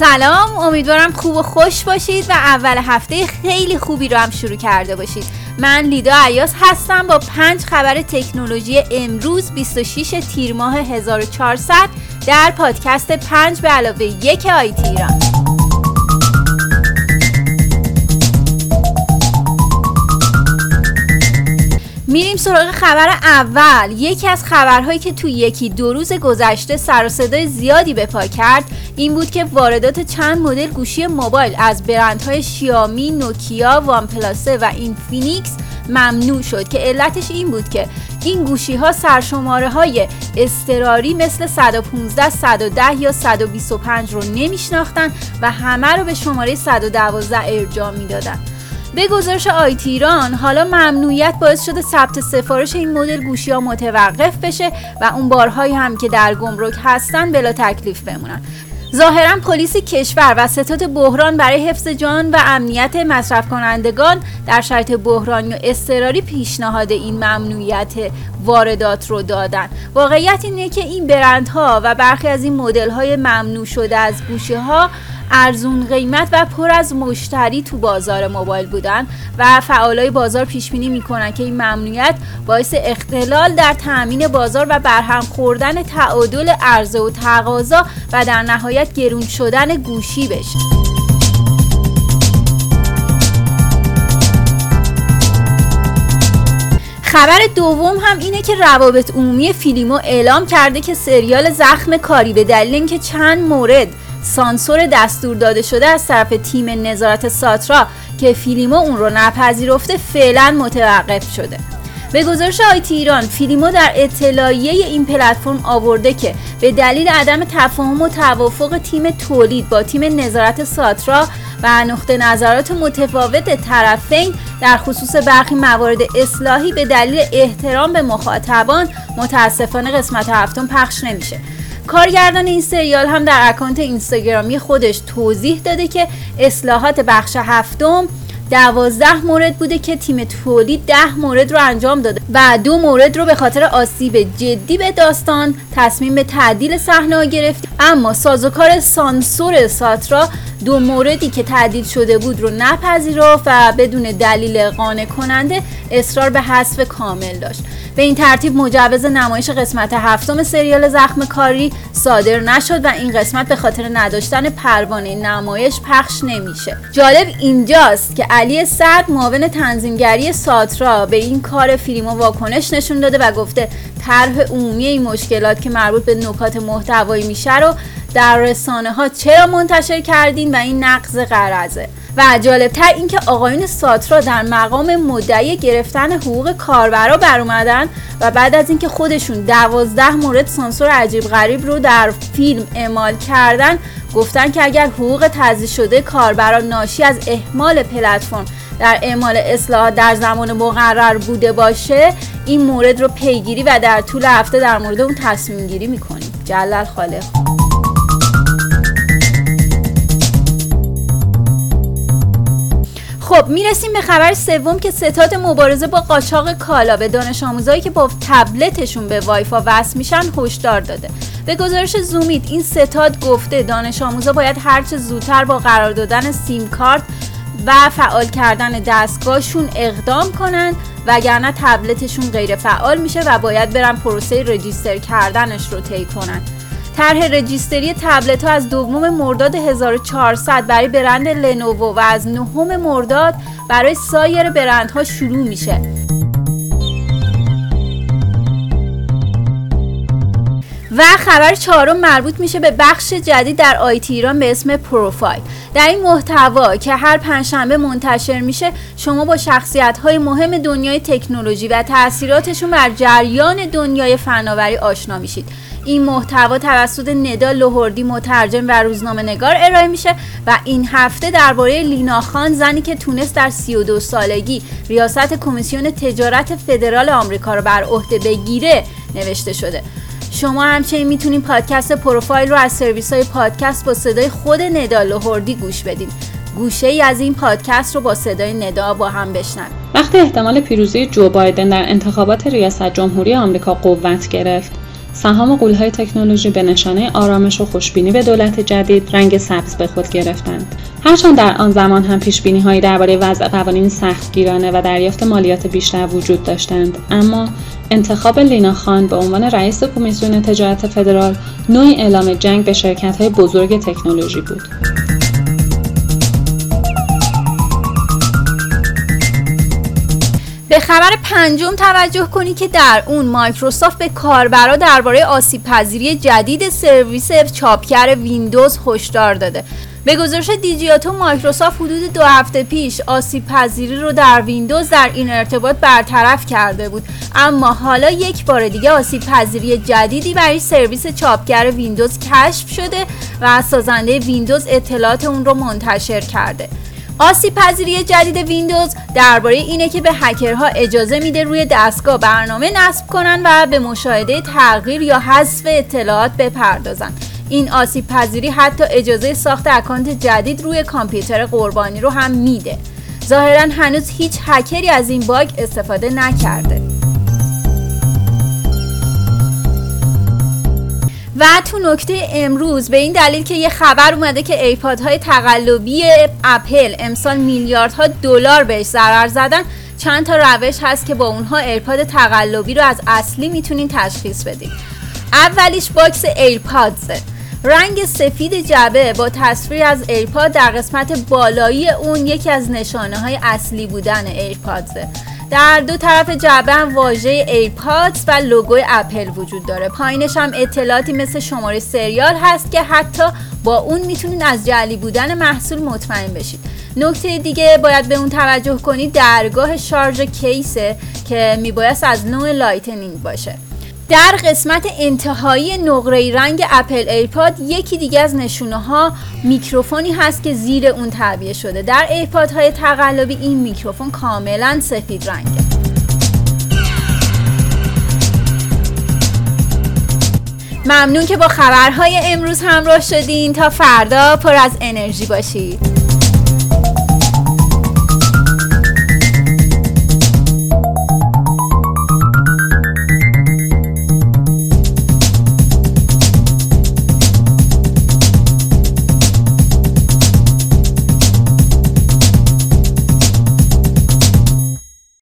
سلام امیدوارم خوب و خوش باشید و اول هفته خیلی خوبی رو هم شروع کرده باشید. من لیدا عیاس هستم با پنج خبر تکنولوژی امروز 26 تیر ماه 1400 در پادکست پنج به علاوه یک آیتی ایران. میریم سراغ خبر اول یکی از خبرهایی که تو یکی دو روز گذشته سر و صدای زیادی به پا کرد این بود که واردات چند مدل گوشی موبایل از برندهای شیائومی، نوکیا، وان پلاس و اینفینیکس ممنوع شد که علتش این بود که این گوشی ها سرشماره های اضطراری مثل 115, 110 یا 125 رو نمیشناختن و همه رو به شماره 112 ارجاع می‌دادن. به گزارش IT ایران حالا ممنوعیت باعث شده ثبت سفارش این مدل گوشی ها متوقف بشه و اون بارهایی هم که در گمرک هستن بلا تکلیف بمونن. ظاهرا پلیس کشور و ستاد بحران برای حفظ جان و امنیت مصرف کنندگان در شرط بحرانی و اضطراری پیشنهاد این ممنوعیت واردات رو دادن. واقعیت اینه که این برندها و برخی از این مدل های ممنوع شده از گوشی ها ارزون قیمت و پر از مشتری تو بازار موبایل بودن و فعالای بازار پیش بینی می‌کنن که این ممنوعیت باعث اختلال در تامین بازار و برهم خوردن تعادل عرضه و تقاضا و در نهایت گرون شدن گوشی بشه. خبر دوم هم اینه که روابط عمومی فیلیمو اعلام کرده که سریال زخم کاری به دلیل اینکه چند مورد سانسور دستور داده شده از طرف تیم نظارت ساترا که فیلیمو اون رو نپذیرفته فعلا متوقف شده. به گزارش IT ایران فیلیمو در اطلاعیه این پلتفرم آورده که به دلیل عدم تفاهم و توافق تیم تولید با تیم نظارت ساترا و نقطه نظرات متفاوت طرفین در خصوص برخی موارد اصلاحی به دلیل احترام به مخاطبان متاسفانه قسمت هفتم پخش نمیشه. کارگردان این سریال هم در اکانت اینستاگرامی خودش توضیح داده که اصلاحات بخش هفتم دوازده مورد بوده که تیم تولید ده مورد رو انجام داده و دو مورد رو به خاطر آسیب جدی به داستان تصمیم به تعدیل صحنه گرفت. اما سازوکار سانسور ساترا دو موردی که تعدیل شده بود رو نپذیرفت و بدون دلیل قانع کننده اصرار به حذف کامل داشت. به این ترتیب مجوز نمایش قسمت هفتم سریال زخم کاری صادر نشد و این قسمت به خاطر نداشتن پروانه نمایش پخش نمیشه. جالب اینجاست که علی سعد معاون تنظیمگری ساترا به این کار فیلم و واکنش نشون داده و گفته طرح عمومی این مشکلات که مربوط به نکات محتوایی میشه رو در رسانه ها چرا منتشر کردین و این نقض قرضه و جالبتر اینکه آقایون ساترا در مقام مدعی گرفتن حقوق کاربرا بر اومدن و بعد از اینکه خودشون دوازده مورد سانسور عجیب غریب رو در فیلم اعمال کردن گفتن که اگر حقوق تضییع شده کاربرا ناشی از اهمال پلتفرم در اعمال اصلاحات در زمان مقرر بوده باشه این مورد رو پیگیری و در طول هفته در مورد اون تصمیم گیری می‌کنیم. جلل خالق. خب می‌رسیم به خبر سوم که ستاد مبارزه با قاچاق کالا به دانش آموزایی که با تبلتشون به وایفا وصل میشن هشدار داده. به گزارش زومیت این ستاد گفته دانش آموزا باید هرچه زودتر با قرار دادن سیم کارت و فعال کردن دستگاهشون اقدام کنن وگرنه تبلتشون غیر فعال میشه و باید برن پروسه رجیستر کردنش رو طی کنن. طرح رجیستری تبلت ها از دوم مرداد 1400 برای برند لنوو و از نهم مرداد برای سایر برندها شروع میشه. و خبر چهارم مربوط میشه به بخش جدید در آیتی ایران به اسم پروفایل. در این محتوا که هر پنجشنبه منتشر میشه شما با شخصیت های مهم دنیای تکنولوژی و تاثیراتشون بر جریان دنیای فناوری آشنا میشید. این محتوا توسط ندا لوهردی مترجم و روزنامه نگار ارائه میشه و این هفته درباره لینا خان زنی که تونست در 32 سالگی ریاست کمیسیون تجارت فدرال آمریکا رو بر عهده بگیره نوشته شده. شما همچنین می‌تونید پادکست پروفایل رو از سرویس های پادکست با صدای خود ندا لوهردی گوش بدید گوشه ای از این پادکست رو با صدای ندا با هم بشنوید. وقتی احتمال پیروزی جو بایدن در انتخابات ریاست جمهوری آمریکا قوت گرفت. سهام قولهای تکنولوژی به نشانه آرامش و خوشبینی به دولت جدید رنگ سبز به خود گرفتند. هرچند در آن زمان هم پیش بینی هایی درباره وضع قوانین سختگیرانه و دریافت مالیات بیشتر وجود داشتند. اما انتخاب لینا خان به عنوان رئیس کمیسیون تجارت فدرال نوعی اعلام جنگ به شرکت های بزرگ تکنولوژی بود. به خبر پنجم توجه کنید که در اون مایکروسافت به کاربرا درباره آسیب پذیری جدید سرویس چاپگر ویندوز هشدار داده. به گزارش دیجیاتو مایکروسافت حدود دو هفته پیش آسیب پذیری رو در ویندوز در این ارتباط برطرف کرده بود. اما حالا یک بار دیگه آسیب پذیری جدیدی برای سرویس چاپگر ویندوز کشف شده و سازنده ویندوز اطلاعات اون رو منتشر کرده. آسیب پذیری جدید ویندوز درباره اینه که به هکرها اجازه میده روی دستگاه برنامه نصب کنن و به مشاهده تغییر یا حذف اطلاعات بپردازن. این آسیب پذیری حتی اجازه ساخت اکانت جدید روی کامپیوتر قربانی رو هم میده. ظاهرا هنوز هیچ هکری از این باگ استفاده نکرده. و تو نکته امروز به این دلیل که یه خبر اومده که ایرپاد های تقلبی اپل امسال میلیاردها دلار بهش ضرر زدن چند تا روش هست که با اونها ایرپاد تقلبی رو از اصلی می‌تونین تشخیص بدین. اولیش box ایرپادزه رنگ سفید جعبه با تصویر از ایرپاد در قسمت بالایی اون یکی از نشانه های اصلی بودن ایرپادزه در دو طرف جعبه هم واژه ایرپادز و لوگو اپل وجود داره. پایینش هم اطلاعاتی مثل شماره سریال هست که حتی با اون می‌تونید از جعلی بودن محصول مطمئن بشید نکته دیگه باید به اون توجه کنید درگاه شارژ کیسه که میبایست از نوع Lightning باشه. در قسمت انتهایی نقره رنگ اپل ایرپاد یکی دیگه از نشونه ها میکروفونی هست که زیر اون تعبیه شده. در ایرپاد های تقلبی این میکروفون کاملا سفید رنگه. ممنون که با خبرهای امروز همراه شدین. تا فردا پر از انرژی باشید.